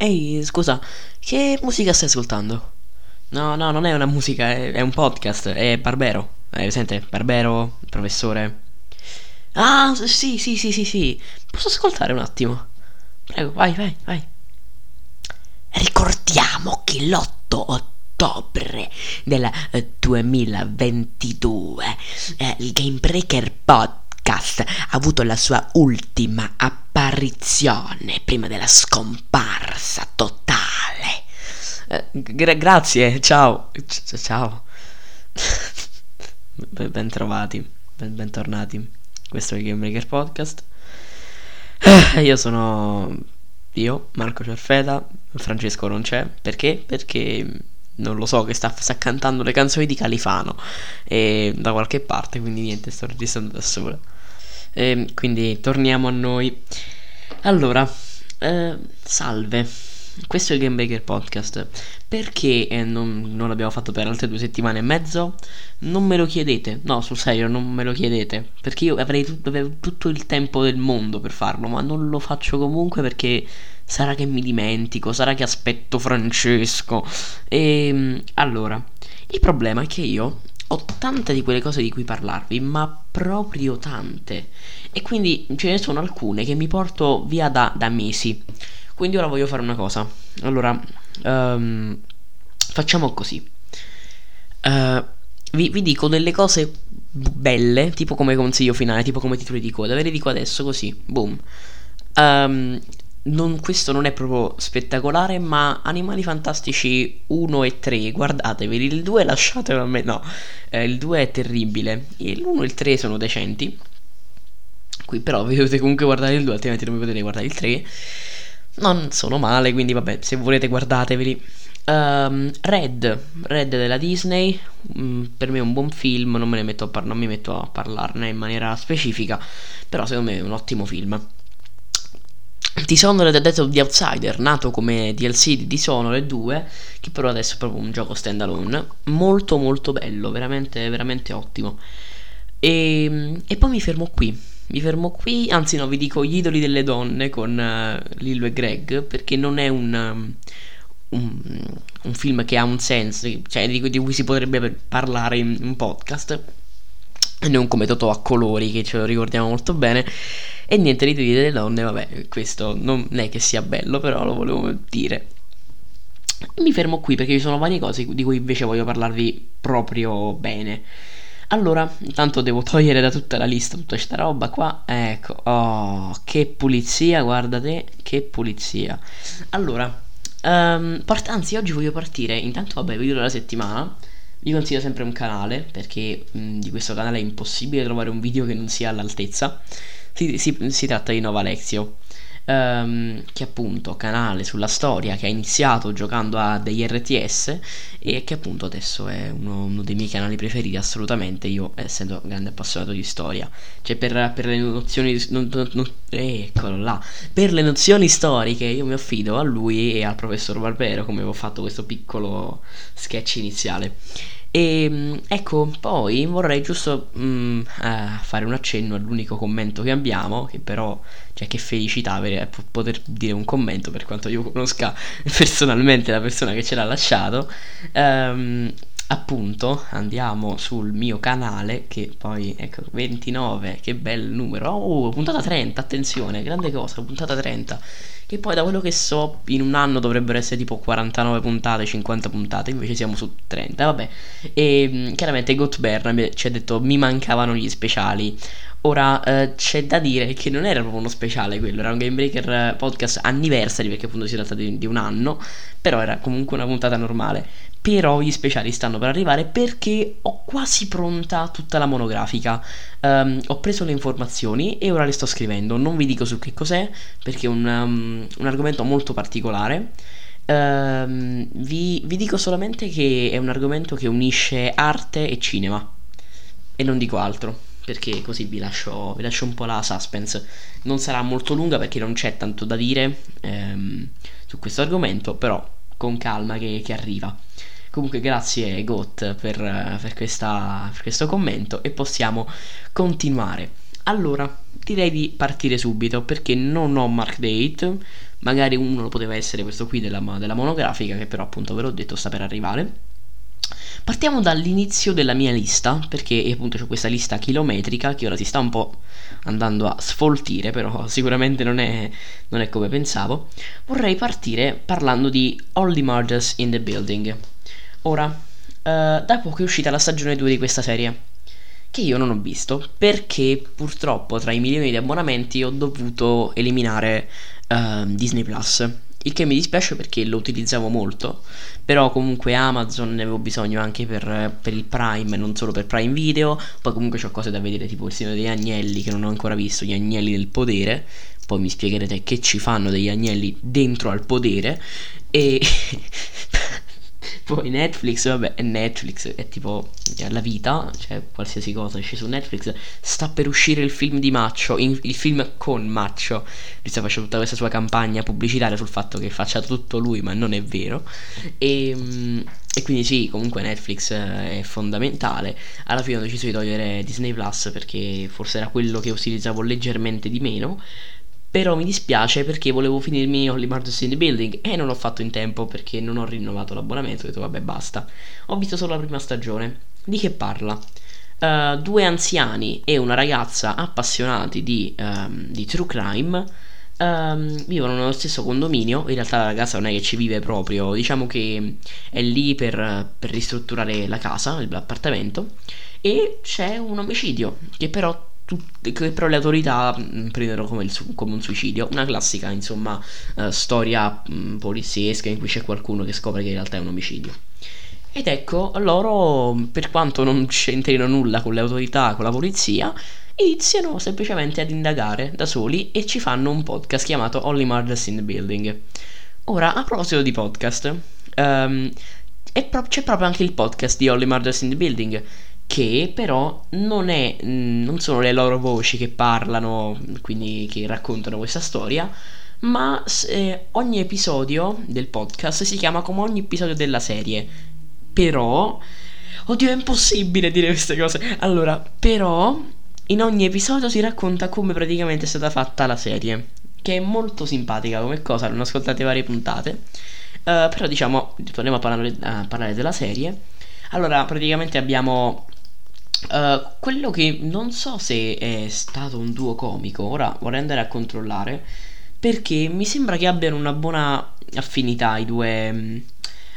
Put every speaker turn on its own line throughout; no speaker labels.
Ehi, scusa, che musica stai ascoltando? No, no, non è una musica, è, è un podcast, è Barbero. Eh, sente, Barbero, professore. Ah, sì, sì, sì, sì, sì. Posso ascoltare un attimo? Prego, vai, vai, vai. Ricordiamo che l'8 ottobre del eh, 2022 eh, il Game Breaker Podcast ha avuto la sua ultima apparizione prima della scomparsa totale. Eh, gra- grazie, ciao. C- ciao. ben trovati, ben- bentornati. Questo è il Game Breaker Podcast. Eh, io sono io, Marco Cerfeta, Francesco non c'è. Perché? Perché non lo so che sta, sta cantando le canzoni di Califano e da qualche parte, quindi niente, sto registrando da sola. E quindi torniamo a noi. Allora, eh, salve. Questo è il Game Breaker Podcast. Perché eh, non, non, l'abbiamo fatto per altre due settimane e mezzo? Non me lo chiedete. No, sul serio, non me lo chiedete. Perché io avrei tutto, tutto il tempo del mondo per farlo, ma non lo faccio comunque perché sarà che mi dimentico, sarà che aspetto Francesco. E ehm, allora, il problema è che io ho tante di quelle cose di cui parlarvi, ma proprio tante. E quindi ce ne sono alcune che mi porto via da, da mesi. Quindi ora voglio fare una cosa. Allora, um, facciamo così. Uh, vi, vi, dico delle cose belle, tipo come consiglio finale, tipo come titoli di coda. Ve le dico adesso così. Boom. Um, non, questo non è proprio spettacolare, ma Animali Fantastici 1 e 3, guardateveli, il 2 lasciatelo a me, no, eh, il 2 è terribile, l'1 e il 3 sono decenti, qui però vi dovete comunque guardare il 2, altrimenti non vi potete guardare il 3, non sono male, quindi vabbè, se volete guardateveli. Um, Red, Red della Disney, um, per me è un buon film, non, me ne metto a par- non mi metto a parlarne in maniera specifica, però secondo me è un ottimo film. Dishonored Death of the Outsider, nato come DLC di Dishonored 2, che però adesso è proprio un gioco standalone, molto molto bello, veramente, veramente ottimo. E, e poi mi fermo qui, mi fermo qui, anzi no, vi dico Gli idoli delle donne con uh, Lillo e Greg, perché non è un, um, un, un, film che ha un senso, cioè di, di cui si potrebbe parlare in un podcast, non come Totò a colori, che ce lo ricordiamo molto bene. E niente, l'idea delle donne, vabbè, questo non è che sia bello, però lo volevo dire. Mi fermo qui perché ci sono varie cose di cui invece voglio parlarvi proprio bene. Allora, intanto devo togliere da tutta la lista tutta questa roba qua. Ecco, oh, che pulizia, guarda te, che pulizia. Allora, um, part- anzi, oggi voglio partire. Intanto, vabbè, video della settimana. Vi consiglio sempre un canale perché mh, di questo canale è impossibile trovare un video che non sia all'altezza. Si, si, si tratta di Nova Alexio, ehm, che appunto canale sulla storia che ha iniziato giocando a degli RTS e che appunto adesso è uno, uno dei miei canali preferiti assolutamente, io essendo grande appassionato di storia. Cioè per, per le nozioni... Non, non, non, eccolo là. Per le nozioni storiche io mi affido a lui e al professor Barbero come ho fatto questo piccolo sketch iniziale. E ehm, ecco, poi vorrei giusto mm, eh, fare un accenno all'unico commento che abbiamo, che però, cioè che felicità avere, poter dire un commento per quanto io conosca personalmente la persona che ce l'ha lasciato. Um, appunto andiamo sul mio canale che poi ecco 29 che bel numero oh puntata 30 attenzione grande cosa puntata 30 che poi da quello che so in un anno dovrebbero essere tipo 49 puntate 50 puntate invece siamo su 30 vabbè. E mm, chiaramente Goat Bear ci ha detto mi mancavano gli speciali Ora eh, c'è da dire che non era proprio uno speciale quello, era un Game Breaker podcast anniversary perché appunto si tratta di, di, un anno, però era comunque una puntata normale. Però gli speciali stanno per arrivare perché ho quasi pronta tutta la monografica. Um, ho preso le informazioni e ora le sto scrivendo. Non vi dico su che cos'è perché è un, um, un argomento molto particolare. Um, vi, vi dico solamente che è un argomento che unisce arte e cinema. E non dico altro perché così vi lascio, vi lascio, un po' la suspense. Non sarà molto lunga perché non c'è tanto da dire ehm, su questo argomento, però con calma che, che arriva. Comunque grazie Got per, per, questa, per questo commento e possiamo continuare. Allora, direi di partire subito perché non ho mark date, magari uno poteva essere questo qui della, della monografica, che però appunto ve l'ho detto sta per arrivare. Partiamo dall'inizio della mia lista, perché appunto c'è questa lista chilometrica che ora si sta un po' andando a sfoltire, però sicuramente non è, non è come pensavo. Vorrei partire parlando di Only Murders in the Building. Ora, uh, da poco è uscita la stagione 2 di questa serie che io non ho visto perché purtroppo tra i milioni di abbonamenti ho dovuto eliminare uh, Disney Plus. Il che mi dispiace perché lo utilizzavo molto, però comunque Amazon ne avevo bisogno anche per, per il Prime, non solo per Prime Video, poi comunque ho cose da vedere tipo il Signore degli Agnelli che non ho ancora visto, gli Agnelli del Potere, poi mi spiegherete che ci fanno degli agnelli dentro al podere. E Poi Netflix, vabbè, è Netflix, è tipo la vita, cioè qualsiasi cosa esce su Netflix. Sta per uscire il film di Maccio, in, il film con Maccio. Lui sta facendo tutta questa sua campagna pubblicitaria sul fatto che faccia tutto lui, ma non è vero. E, ehm, e quindi sì, comunque Netflix è fondamentale. Alla fine ho deciso di togliere Disney Plus perché forse era quello che utilizzavo leggermente di meno. Però mi dispiace perché volevo finirmi Only Murders in the Building e non l'ho fatto in tempo perché non ho rinnovato l'abbonamento. Ho detto vabbè basta. Ho visto solo la prima stagione. Di che parla? Uh, due anziani e una ragazza appassionati di, um, di true crime um, vivono nello stesso condominio. In realtà la ragazza non è che ci vive proprio, diciamo che è lì per, per ristrutturare la casa, l'appartamento. E c'è un omicidio che però tutte, che però le autorità mm, prendono come, il, come, un suicidio. Una classica, insomma, uh, storia mh, mm, poliziesca in cui c'è qualcuno che scopre che in realtà è un omicidio. Ed ecco, loro, per quanto non c'entrino nulla con le autorità, con la polizia, iniziano semplicemente ad indagare da soli e ci fanno un podcast chiamato Only Murders in the Building. Ora, a proposito di podcast, um, pro- c'è proprio anche il podcast di Only Murders in the Building che però non, è, mm, non sono le loro voci che parlano, quindi che raccontano questa storia, ma eh, ogni episodio del podcast si chiama come ogni episodio della serie. Però, oddio, è impossibile dire queste cose. Allora, però, in ogni episodio si racconta come praticamente è stata fatta la serie, che è molto simpatica come cosa, non ascoltate varie puntate. Uh, però diciamo, torniamo a parlare, a parlare della serie. Allora, praticamente abbiamo Uh, quello che non so se è stato un duo comico, ora vorrei andare a controllare, perché mi sembra che abbiano una buona affinità i due...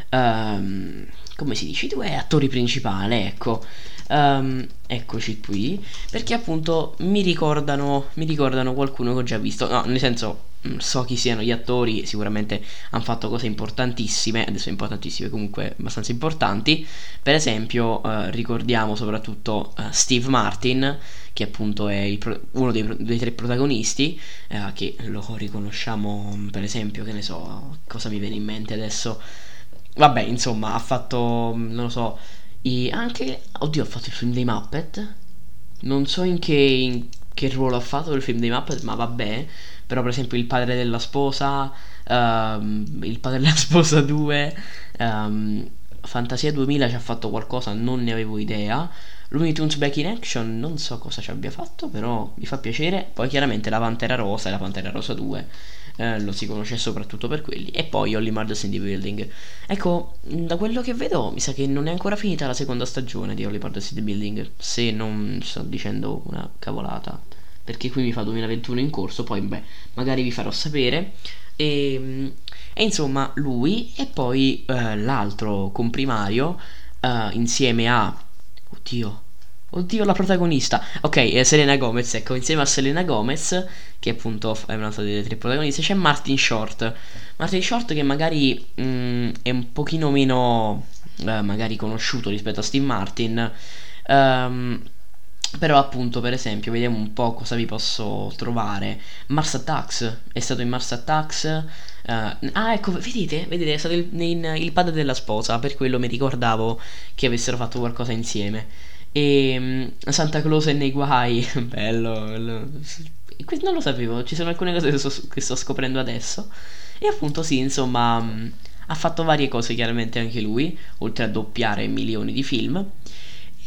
Um, come si dice? I due attori principali, ecco. Um, eccoci qui, perché appunto mi ricordano, mi ricordano qualcuno che ho già visto, no, nel senso so chi siano gli attori, sicuramente hanno fatto cose importantissime, adesso importantissime comunque abbastanza importanti. Per esempio, eh, ricordiamo soprattutto eh, Steve Martin, che appunto è pro- uno dei, dei, tre protagonisti, eh, che lo riconosciamo, per esempio, che ne so, cosa mi viene in mente adesso. Vabbè, insomma, ha fatto, non lo so, i, anche, oddio, ha fatto il film dei Muppet. Non so in che, in che ruolo ha fatto il film dei Muppet, ma vabbè però per esempio il padre della sposa, um, il padre della sposa 2, um, ehm, Fantasia 2000 ci ha fatto qualcosa, non ne avevo idea. Looney Tunes Back in Action non so cosa ci abbia fatto, però mi fa piacere. Poi chiaramente la Pantera Rosa e la Pantera Rosa 2 eh, lo si conosce soprattutto per quelli. E poi Holly Murders in the Building. Ecco, da quello che vedo, mi sa che non è ancora finita la seconda stagione di Holly Murders in the Building. Se non sto dicendo una cavolata perché qui mi fa 2021 in corso, poi beh, magari vi farò sapere. E, ehm, e insomma, lui e poi eh, l'altro comprimario eh, insieme a... Oddio, Oddio, la protagonista. Ok, è Selena Gomez, ecco, insieme a Selena Gomez, che appunto è un'altra delle tre protagoniste, c'è Martin Short. Martin Short che magari mh, mm, è un pochino meno eh, magari conosciuto rispetto a Steve Martin. Um, però appunto per esempio vediamo un po' cosa vi posso trovare. Mars Attacks. È stato in Mars Attacks uh, Ah ecco vedete? Vedete è stato il, in, il padre della sposa Per quello mi ricordavo che avessero fatto qualcosa insieme. E um, Santa Claus e nei guai Bello, bello. Non lo sapevo Ci sono alcune cose che sto, che sto scoprendo adesso. E appunto sì insomma um, Ha fatto varie cose chiaramente anche lui Oltre a doppiare milioni di film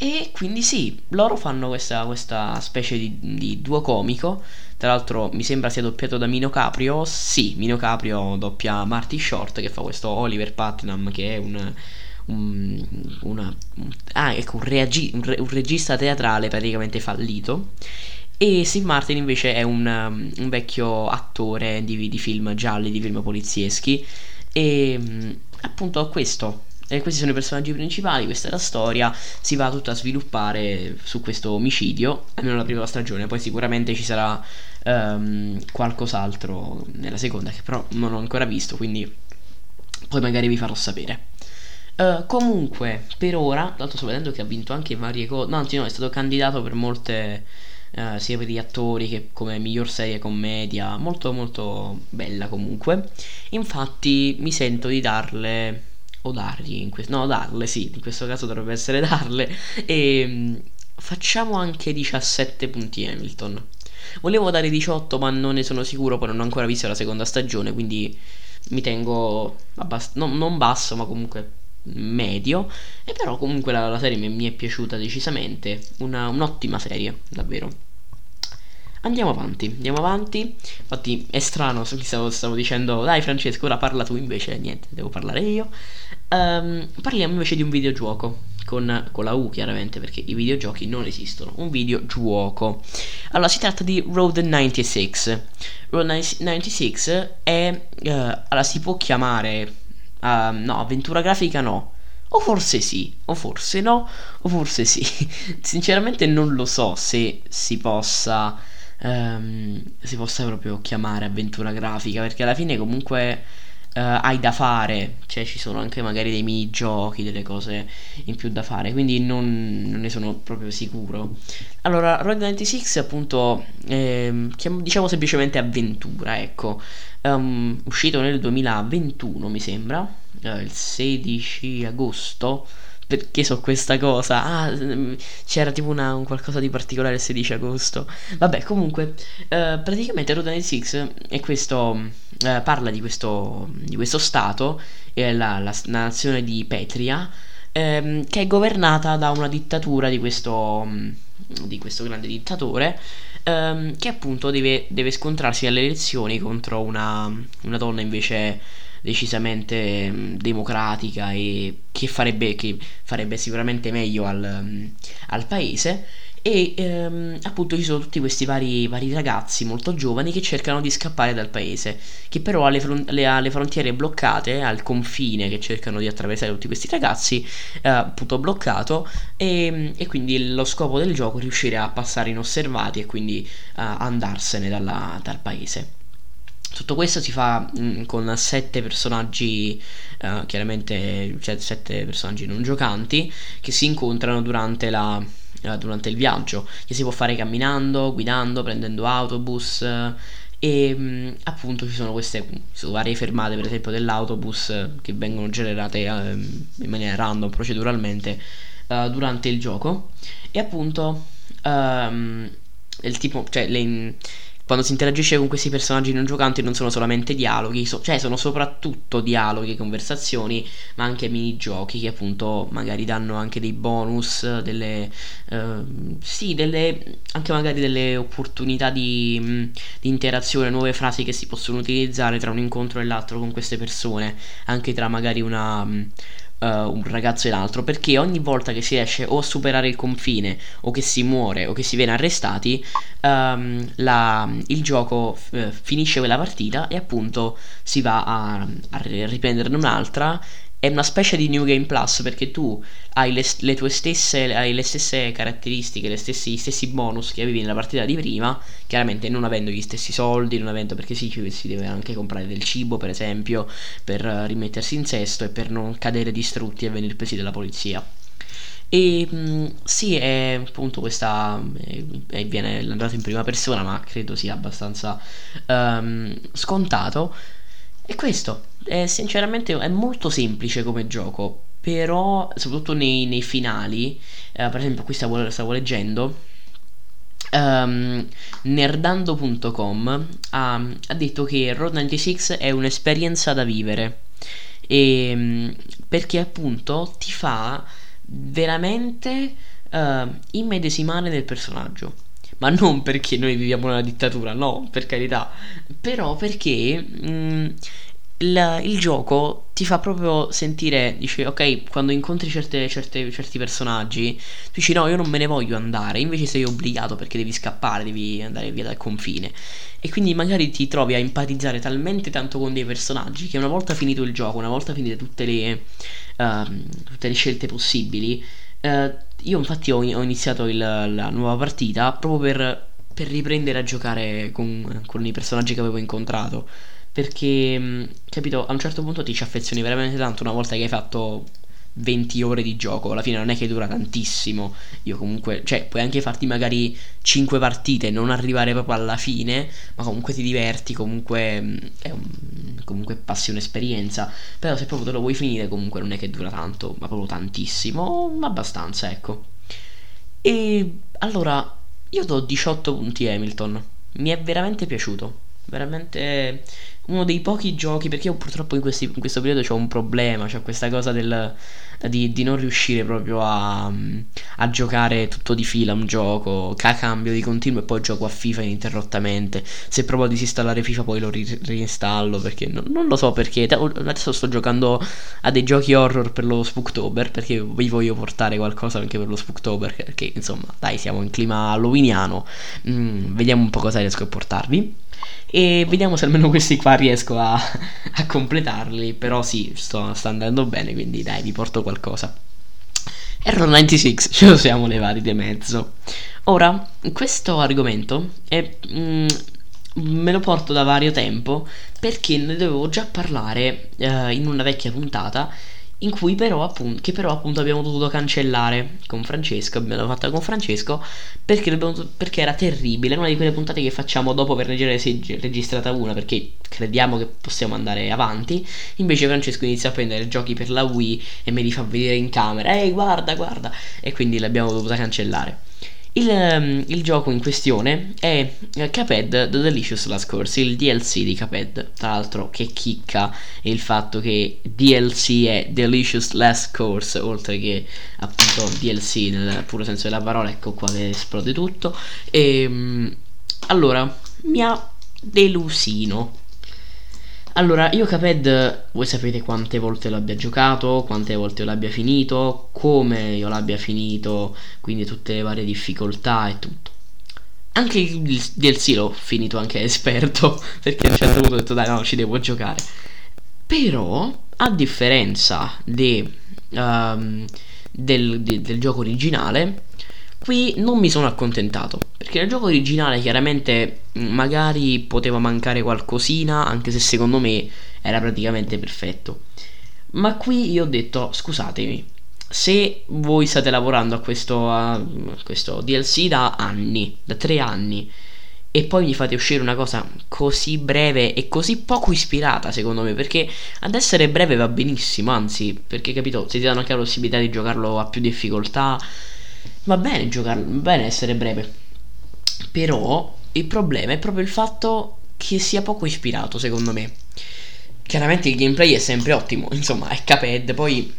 E quindi sì, loro fanno questa, questa specie di, di, duo comico. Tra l'altro mi sembra sia doppiato da Mino Caprio. Sì, Mino Caprio doppia Marty Short che fa questo Oliver Putnam che è un, un, una, un, ah, ecco, un, reagi, re, un, regista teatrale praticamente fallito. E Steve Martin invece è un, un vecchio attore di, di, film gialli, di film polizieschi. E appunto questo e questi sono i personaggi principali, questa è la storia, si va tutta a sviluppare su questo omicidio, almeno la prima stagione, poi sicuramente ci sarà um, qualcos'altro nella seconda che però non ho ancora visto, quindi poi magari vi farò sapere. Uh, comunque, per ora, tanto sto vedendo che ha vinto anche varie cose, no anzi no, è stato candidato per molte... Uh, sia per gli attori che come miglior serie commedia, molto molto bella comunque. Infatti mi sento di darle o dargli in questo no darle sì in questo caso dovrebbe essere darle. E mm, facciamo anche 17 punti Hamilton. Volevo dare 18 ma non ne sono sicuro poi non ho ancora visto la seconda stagione quindi mi tengo abbast- no, non basso ma comunque medio. E però comunque la, la serie mi, mi, è piaciuta decisamente. Una, un'ottima serie davvero Andiamo avanti, andiamo avanti. Infatti è strano, stavo, stavo dicendo, dai Francesco, ora parla tu, invece niente, devo parlare io. Um, parliamo invece di un videogioco. Con, con, la U chiaramente perché i videogiochi non esistono un videogioco allora si tratta di Road 96 Road 96 è uh, allora si può chiamare uh, no avventura grafica no o forse sì, o forse no, o forse sì. Sinceramente non lo so se si possa ehm, si possa proprio chiamare avventura grafica, perché alla fine comunque eh, hai da fare, cioè ci sono anche magari dei minigiochi, delle cose in più da fare, quindi non, non ne sono proprio sicuro. Allora, Road 96 appunto, ehm, diciamo semplicemente avventura, ecco, um, uscito nel 2021 mi sembra, eh, il 16 agosto perché so questa cosa? Ah, mm, c'era tipo una, un qualcosa di particolare il 16 agosto. Vabbè, comunque, eh, praticamente Road Six è questo. Eh, parla di questo, di questo stato, eh, la, la, la, nazione di Petria, ehm, che è governata da una dittatura di questo, mm, di questo grande dittatore. Ehm, che appunto deve, deve, scontrarsi alle elezioni contro una, una donna invece decisamente mm, democratica e che farebbe, che farebbe sicuramente meglio al, um, al paese e ehm, appunto ci sono tutti questi vari, vari, ragazzi molto giovani che cercano di scappare dal paese, che però ha le, fron- le, le frontiere bloccate, al confine che cercano di attraversare tutti questi ragazzi, eh, appunto bloccato, e, e, quindi lo scopo del gioco è riuscire a passare inosservati e quindi uh, andarsene dalla, dal paese. Tutto questo si fa mh, mm, con sette personaggi, uh, chiaramente cioè, sette personaggi non giocanti, che si incontrano durante, la, uh, durante il viaggio, che si può fare camminando, guidando, prendendo autobus. Uh, e mh, mm, appunto ci sono queste sono varie fermate, per esempio, dell'autobus che vengono generate in maniera random, proceduralmente, durante il gioco. E appunto. Um, il tipo, cioè, le, quando si interagisce con questi personaggi non giocanti non sono solamente dialoghi, so, cioè sono soprattutto dialoghi, conversazioni, ma anche minigiochi che appunto magari danno anche dei bonus, delle, uh, sì, delle, anche magari delle opportunità di, mm, di, interazione, nuove frasi che si possono utilizzare tra un incontro e l'altro con queste persone, anche tra magari una... Mm, uh, un ragazzo e l'altro perché ogni volta che si riesce o a superare il confine o che si muore o che si viene arrestati um, la, il gioco uh, finisce quella partita e appunto si va a, a riprenderne un'altra è una specie di New Game Plus perché tu hai le, le tue stesse, hai le stesse caratteristiche, le stessi, gli stessi bonus che avevi nella partita di prima, chiaramente non avendo gli stessi soldi, non avendo perché sì, si deve anche comprare del cibo per esempio per rimettersi in sesto e per non cadere distrutti e venire presi dalla polizia. E mh, sì, è appunto questa. Eh, viene andato in prima persona, ma credo sia abbastanza um, scontato. E questo, è, sinceramente, è molto semplice come gioco, però soprattutto nei, nei finali, eh, per esempio qui stavo, stavo leggendo, Um, nerdando.com ha, ha, detto che Road 96 è un'esperienza da vivere e, ehm, perché appunto ti fa veramente uh, immedesimare nel personaggio. Ma non perché noi viviamo nella dittatura, no, per carità. Però perché mh, mm, il, il, gioco ti fa proprio sentire, dici, ok, quando incontri certe, certe, certi personaggi, tu dici no, io non me ne voglio andare, invece sei obbligato perché devi scappare, devi andare via dal confine. E quindi magari ti trovi a empatizzare talmente tanto con dei personaggi che una volta finito il gioco, una volta finite tutte le, uh, tutte le scelte possibili, uh, io infatti ho, ho iniziato il, la nuova partita proprio per, per riprendere a giocare con, con i personaggi che avevo incontrato perché, mm, capito, a un certo punto ti ci affezioni veramente tanto una volta che hai fatto 20 ore di gioco. Alla fine non è che dura tantissimo. Io comunque, cioè, puoi anche farti magari 5 partite e non arrivare proprio alla fine, ma comunque ti diverti, comunque mm, è un, comunque passi un'esperienza. Però se proprio te lo vuoi finire, comunque non è che dura tanto, ma proprio tantissimo, ma abbastanza, ecco. E allora, io do 18 punti Hamilton. Mi è veramente piaciuto. Veramente uno dei pochi giochi, perché io purtroppo in, questi, in questo periodo ho un problema, c'ho questa cosa del, di, di, non riuscire proprio a, a, giocare tutto di fila un gioco, a cambio di continuo e poi gioco a FIFA ininterrottamente. Se provo a disinstallare FIFA poi lo ri- reinstallo perché non, non, lo so perché. Adesso sto giocando a dei giochi horror per lo Spooktober perché vi voglio portare qualcosa anche per lo Spooktober perché insomma dai siamo in clima halloweeniano. Mm, vediamo un po' cosa riesco a portarvi. E vediamo se almeno questi qua riesco a, a completarli. Però sì, sto, sta andando bene, quindi dai, vi porto qualcosa. Error 96, ce lo siamo levati di mezzo. Ora, questo argomento è, mm, me lo porto da vario tempo perché ne dovevo già parlare uh, in una vecchia puntata in cui però appunto, che però appunto abbiamo dovuto cancellare con Francesco, abbiamo fatta con Francesco perché, perché, era terribile, una di quelle puntate che facciamo dopo per leggere se registrata una perché crediamo che possiamo andare avanti, invece Francesco inizia a prendere giochi per la Wii e me li fa vedere in camera, ehi guarda guarda, e quindi l'abbiamo dovuta cancellare. Il, um, il, gioco in questione è uh, Cuphead The Delicious Last Course, il DLC di Cuphead. Tra l'altro, che chicca il fatto che DLC è Delicious Last Course, oltre che appunto DLC nel puro senso della parola. Ecco qua che esplode tutto. E um, allora, mi ha delusino allora, io Cuphead, voi sapete quante volte l'abbia giocato, quante volte l'abbia finito, come io l'abbia finito, quindi tutte le varie difficoltà e tutto. Anche il DLC l'ho finito anche esperto, perché a un certo punto ho detto dai no, ci devo giocare. Però, a differenza de, um, del, de, del gioco originale, Qui non mi sono accontentato, perché nel gioco originale chiaramente mm, magari poteva mancare qualcosina, anche se secondo me era praticamente perfetto. Ma qui io ho detto, scusatemi, se voi state lavorando a questo, a questo DLC da anni, da tre anni, e poi mi fate uscire una cosa così breve e così poco ispirata secondo me perché ad essere breve va benissimo anzi perché capito se ti danno anche la possibilità di giocarlo a più difficoltà Va bene giocarlo, va bene essere breve. Però il problema è proprio il fatto che sia poco ispirato, secondo me. Chiaramente il gameplay è sempre ottimo, insomma, è Caped, poi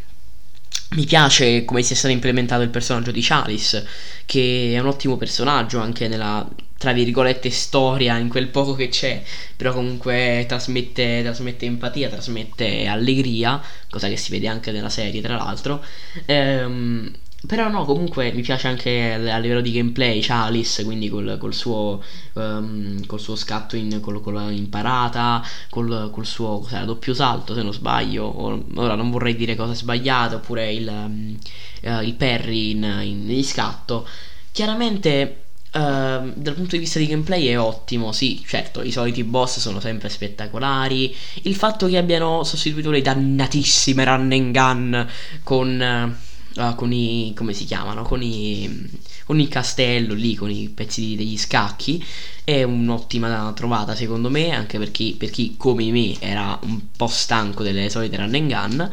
mi piace come sia stato implementato il personaggio di Chalice, che è un ottimo personaggio anche nella, tra virgolette, storia, in quel poco che c'è, però comunque trasmette, trasmette empatia, trasmette allegria, cosa che si vede anche nella serie, tra l'altro. Ehm, però no, comunque mi piace anche a livello di gameplay Chalice, quindi col, col, suo, um, col suo scatto in, col, con la imparata, col, col suo cos'era, doppio salto se non sbaglio, ora non vorrei dire cose sbagliate, oppure il, um, uh, il parry in, in, in scatto. Chiaramente Uh, dal punto di vista di gameplay è ottimo, sì, certo, i soliti boss sono sempre spettacolari. Il fatto che abbiano sostituito le dannatissime run and gun con uh, con i come si chiamano? Con i con il castello lì con i pezzi degli scacchi. È un'ottima trovata secondo me anche per chi, per chi come me era un po' stanco delle solite run and gun.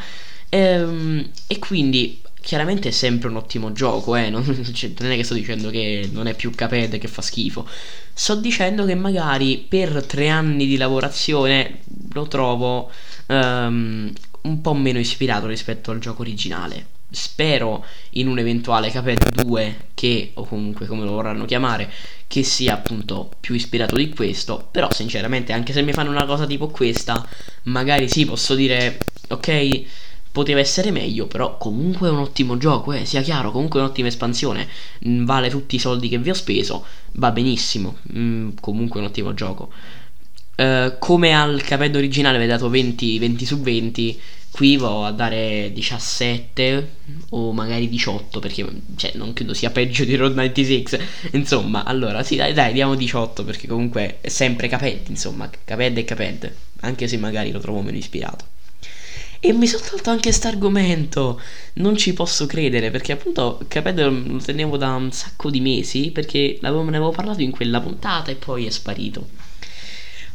Ehm, e quindi chiaramente è sempre un ottimo gioco eh? non, cioè, non, è che sto dicendo che non è più capete che fa schifo. Sto dicendo che magari per tre anni di lavorazione lo trovo um, un po' meno ispirato rispetto al gioco originale spero in un eventuale Cuphead 2 che o comunque come lo vorranno chiamare che sia appunto più ispirato di questo. Però sinceramente anche se mi fanno una cosa tipo questa magari sì posso dire ok poteva essere meglio però comunque è un ottimo gioco eh, sia chiaro comunque è un'ottima espansione. Mm, vale tutti i soldi che vi ho speso va benissimo. Mm, comunque è un ottimo gioco. Uh, come al capello originale avete dato 20, 20 su 20 Qui vado a dare 17 o magari 18 perché cioè, non credo sia peggio di Road 96. Insomma, allora sì, dai, dai, diamo 18 perché comunque è sempre Caped, insomma, Caped e Caped, anche se magari lo trovo meno ispirato. E mi sono tolto anche questo argomento. Non ci posso credere perché appunto Caped lo tenevo da un sacco di mesi perché ne avevo parlato in quella puntata e poi è sparito.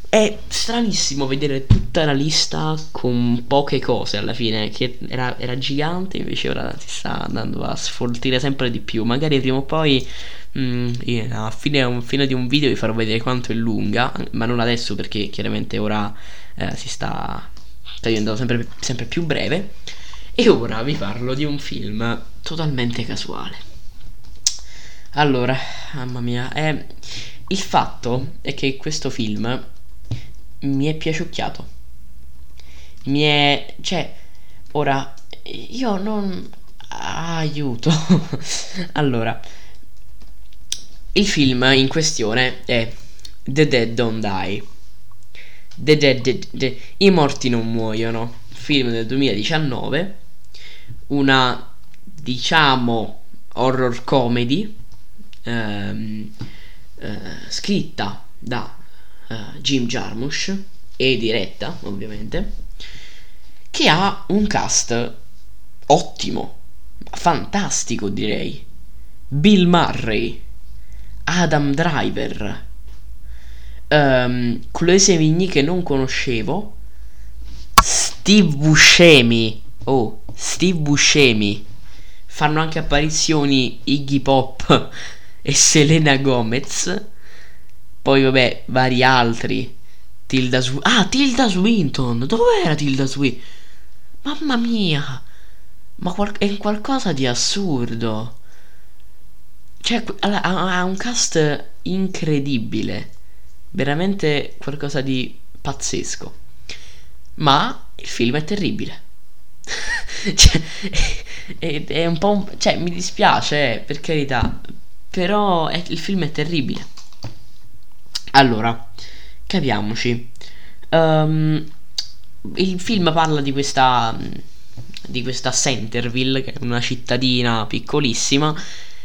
È stranissimo vedere tutta la lista con poche cose alla fine, che era, era gigante, invece ora si sta andando a sfoltire sempre di più. Magari prima o poi mh, mm, a fine, a fine, di un video vi farò vedere quanto è lunga, ma non adesso perché chiaramente ora eh, si sta, sta diventando sempre, sempre più breve. E ora vi parlo di un film totalmente casuale. Allora, mamma mia, eh, il fatto è che questo film mi è piaciucchiato. Mi è... cioè, ora, io non... aiuto. allora, il film in questione è The Dead Don't Die. The Dead, the, the, I morti non muoiono. Film del 2019. Una, diciamo, horror comedy. Ehm, eh, scritta da uh, Jim Jarmusch e diretta ovviamente che ha un cast ottimo fantastico direi. Bill Murray Adam Driver um, Chloe Sevigny che non conoscevo Steve Buscemi oh Steve Buscemi. Fanno anche apparizioni Iggy Pop e Selena Gomez poi vabbè, vari altri. Tilda Swinton. Ah, Tilda Swinton. Dov'era Tilda Swinton? Mamma mia. Ma qual- è qualcosa di assurdo. Cioè, ha, un cast incredibile. Veramente qualcosa di pazzesco. Ma il film è terribile. cioè, è, è, un po'. Un, cioè, mi dispiace, eh, per carità. Però è, il film è terribile. Allora, capiamoci. Um, il film parla di questa di questa Centerville, che è una cittadina piccolissima,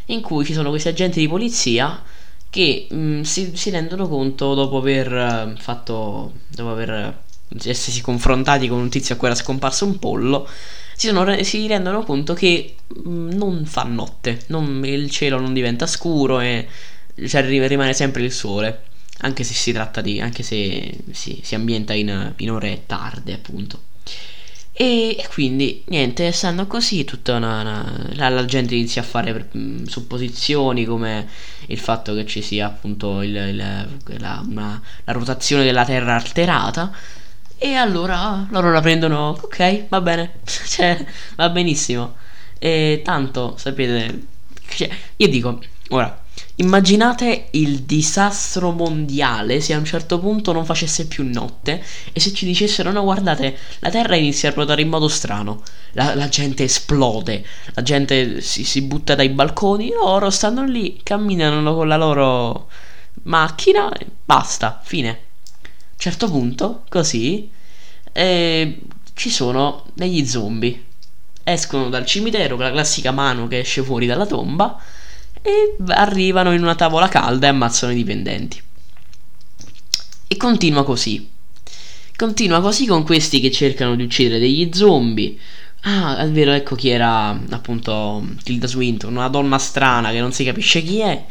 in cui ci sono questi agenti di polizia che mh, mm, si, si, rendono conto dopo aver uh, fatto dopo aver essersi confrontati con un tizio a cui era scomparso un pollo si, sono, si rendono conto che mh, mm, non fa notte non, il cielo non diventa scuro e cioè, rimane sempre il sole anche se si tratta di anche se si, si ambienta in, in, ore tarde appunto. E, e, quindi niente stando così tutta una, una la, la, gente inizia a fare mh, mm, supposizioni come il fatto che ci sia appunto il, il, la, una, la rotazione della terra alterata e allora loro la prendono ok va bene cioè va benissimo. E tanto sapete cioè, io dico ora Immaginate il disastro mondiale se a un certo punto non facesse più notte e se ci dicessero no guardate la Terra inizia a ruotare in modo strano, la, la gente esplode, la gente si, si, butta dai balconi, loro stanno lì, camminano con la loro macchina e basta, fine. A un certo punto, così, eh, ci sono degli zombie. Escono dal cimitero con la classica mano che esce fuori dalla tomba e arrivano in una tavola calda e ammazzano i dipendenti. E continua così. Continua così con questi che cercano di uccidere degli zombie. Ah, è vero, ecco chi era appunto Tilda Swinton, una donna strana che non si capisce chi è.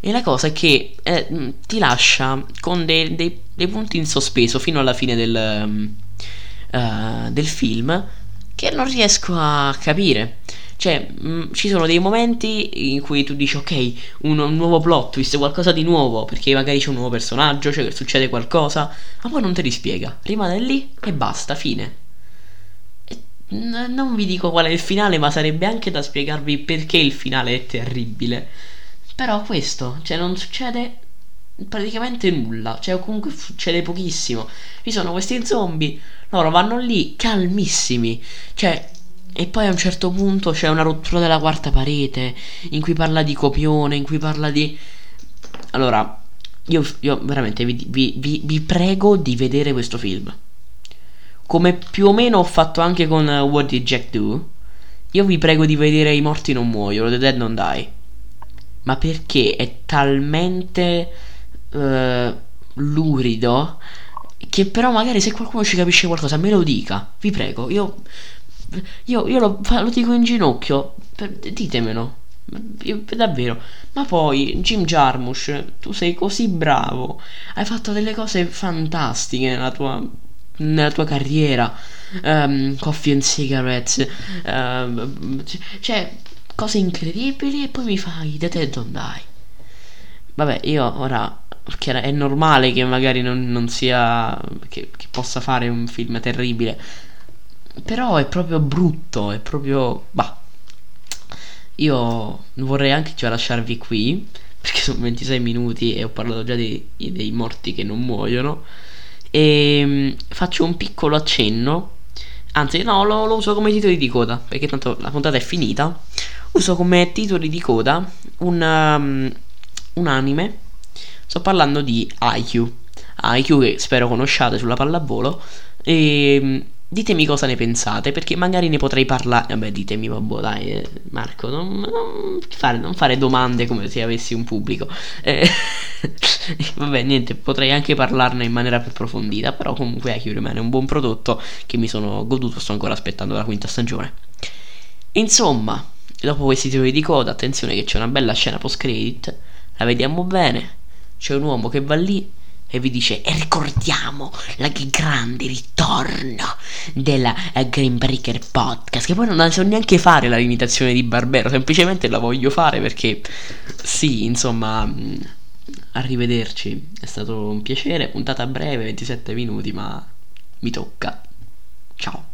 E la cosa è che eh, ti lascia con dei, dei, dei, punti in sospeso fino alla fine del, uh, del film che non riesco a capire. Cioè, mh, mm, ci sono dei momenti in cui tu dici, ok, un, un, nuovo plot twist, qualcosa di nuovo, perché magari c'è un nuovo personaggio, cioè succede qualcosa, ma poi non te li spiega. Rimane lì e basta, fine. E N- non vi dico qual è il finale, ma sarebbe anche da spiegarvi perché il finale è terribile. Però questo, cioè non succede praticamente nulla, cioè comunque succede pochissimo. Ci sono questi zombie, loro vanno lì calmissimi, cioè e poi a un certo punto c'è una rottura della quarta parete in cui parla di copione, in cui parla di... Allora, io, io veramente vi, vi, vi, vi, prego di vedere questo film. Come più o meno ho fatto anche con uh, What Did Jack Do, io vi prego di vedere I morti non muoiono, The Dead Non Die. Ma perché è talmente uh, lurido che però magari se qualcuno ci capisce qualcosa me lo dica, vi prego. Io io, io lo, lo, dico in ginocchio, per, ditemelo. Io, davvero. Ma poi, Jim Jarmusch, tu sei così bravo. Hai fatto delle cose fantastiche nella tua, nella tua carriera. Um, coffee and cigarettes. Um, cioè, cose incredibili e poi mi fai The Dead Don't Die. Vabbè, io ora è normale che magari non, non sia che, che, possa fare un film terribile però è proprio brutto, è proprio... Bah. Io vorrei anche già lasciarvi qui, perché sono 26 minuti e ho parlato già dei, dei morti che non muoiono. E ehm, faccio un piccolo accenno. Anzi, no, lo, lo uso come titoli di coda, perché tanto la puntata è finita. Uso come titoli di coda un, um, un anime. Sto parlando di IQ. IQ che spero conosciate sulla pallavolo. E ehm, Ditemi cosa ne pensate, perché magari ne potrei parlare. Vabbè, ditemi, vabbè, dai, eh, Marco, non, non, fare, non, fare, domande come se avessi un pubblico. Eh, vabbè, niente, potrei anche parlarne in maniera più approfondita, però comunque Akio rimane un buon prodotto che mi sono goduto, sto ancora aspettando la quinta stagione. Insomma, dopo questi titoli di coda, attenzione che c'è una bella scena post-credit, la vediamo bene, c'è un uomo che va lì e vi dice e ricordiamo il grande ritorno della uh, Green Breaker Podcast che poi non la so neanche fare la limitazione di Barbero semplicemente la voglio fare perché sì insomma mm, arrivederci. È stato un piacere puntata breve 27 minuti ma mi tocca. Ciao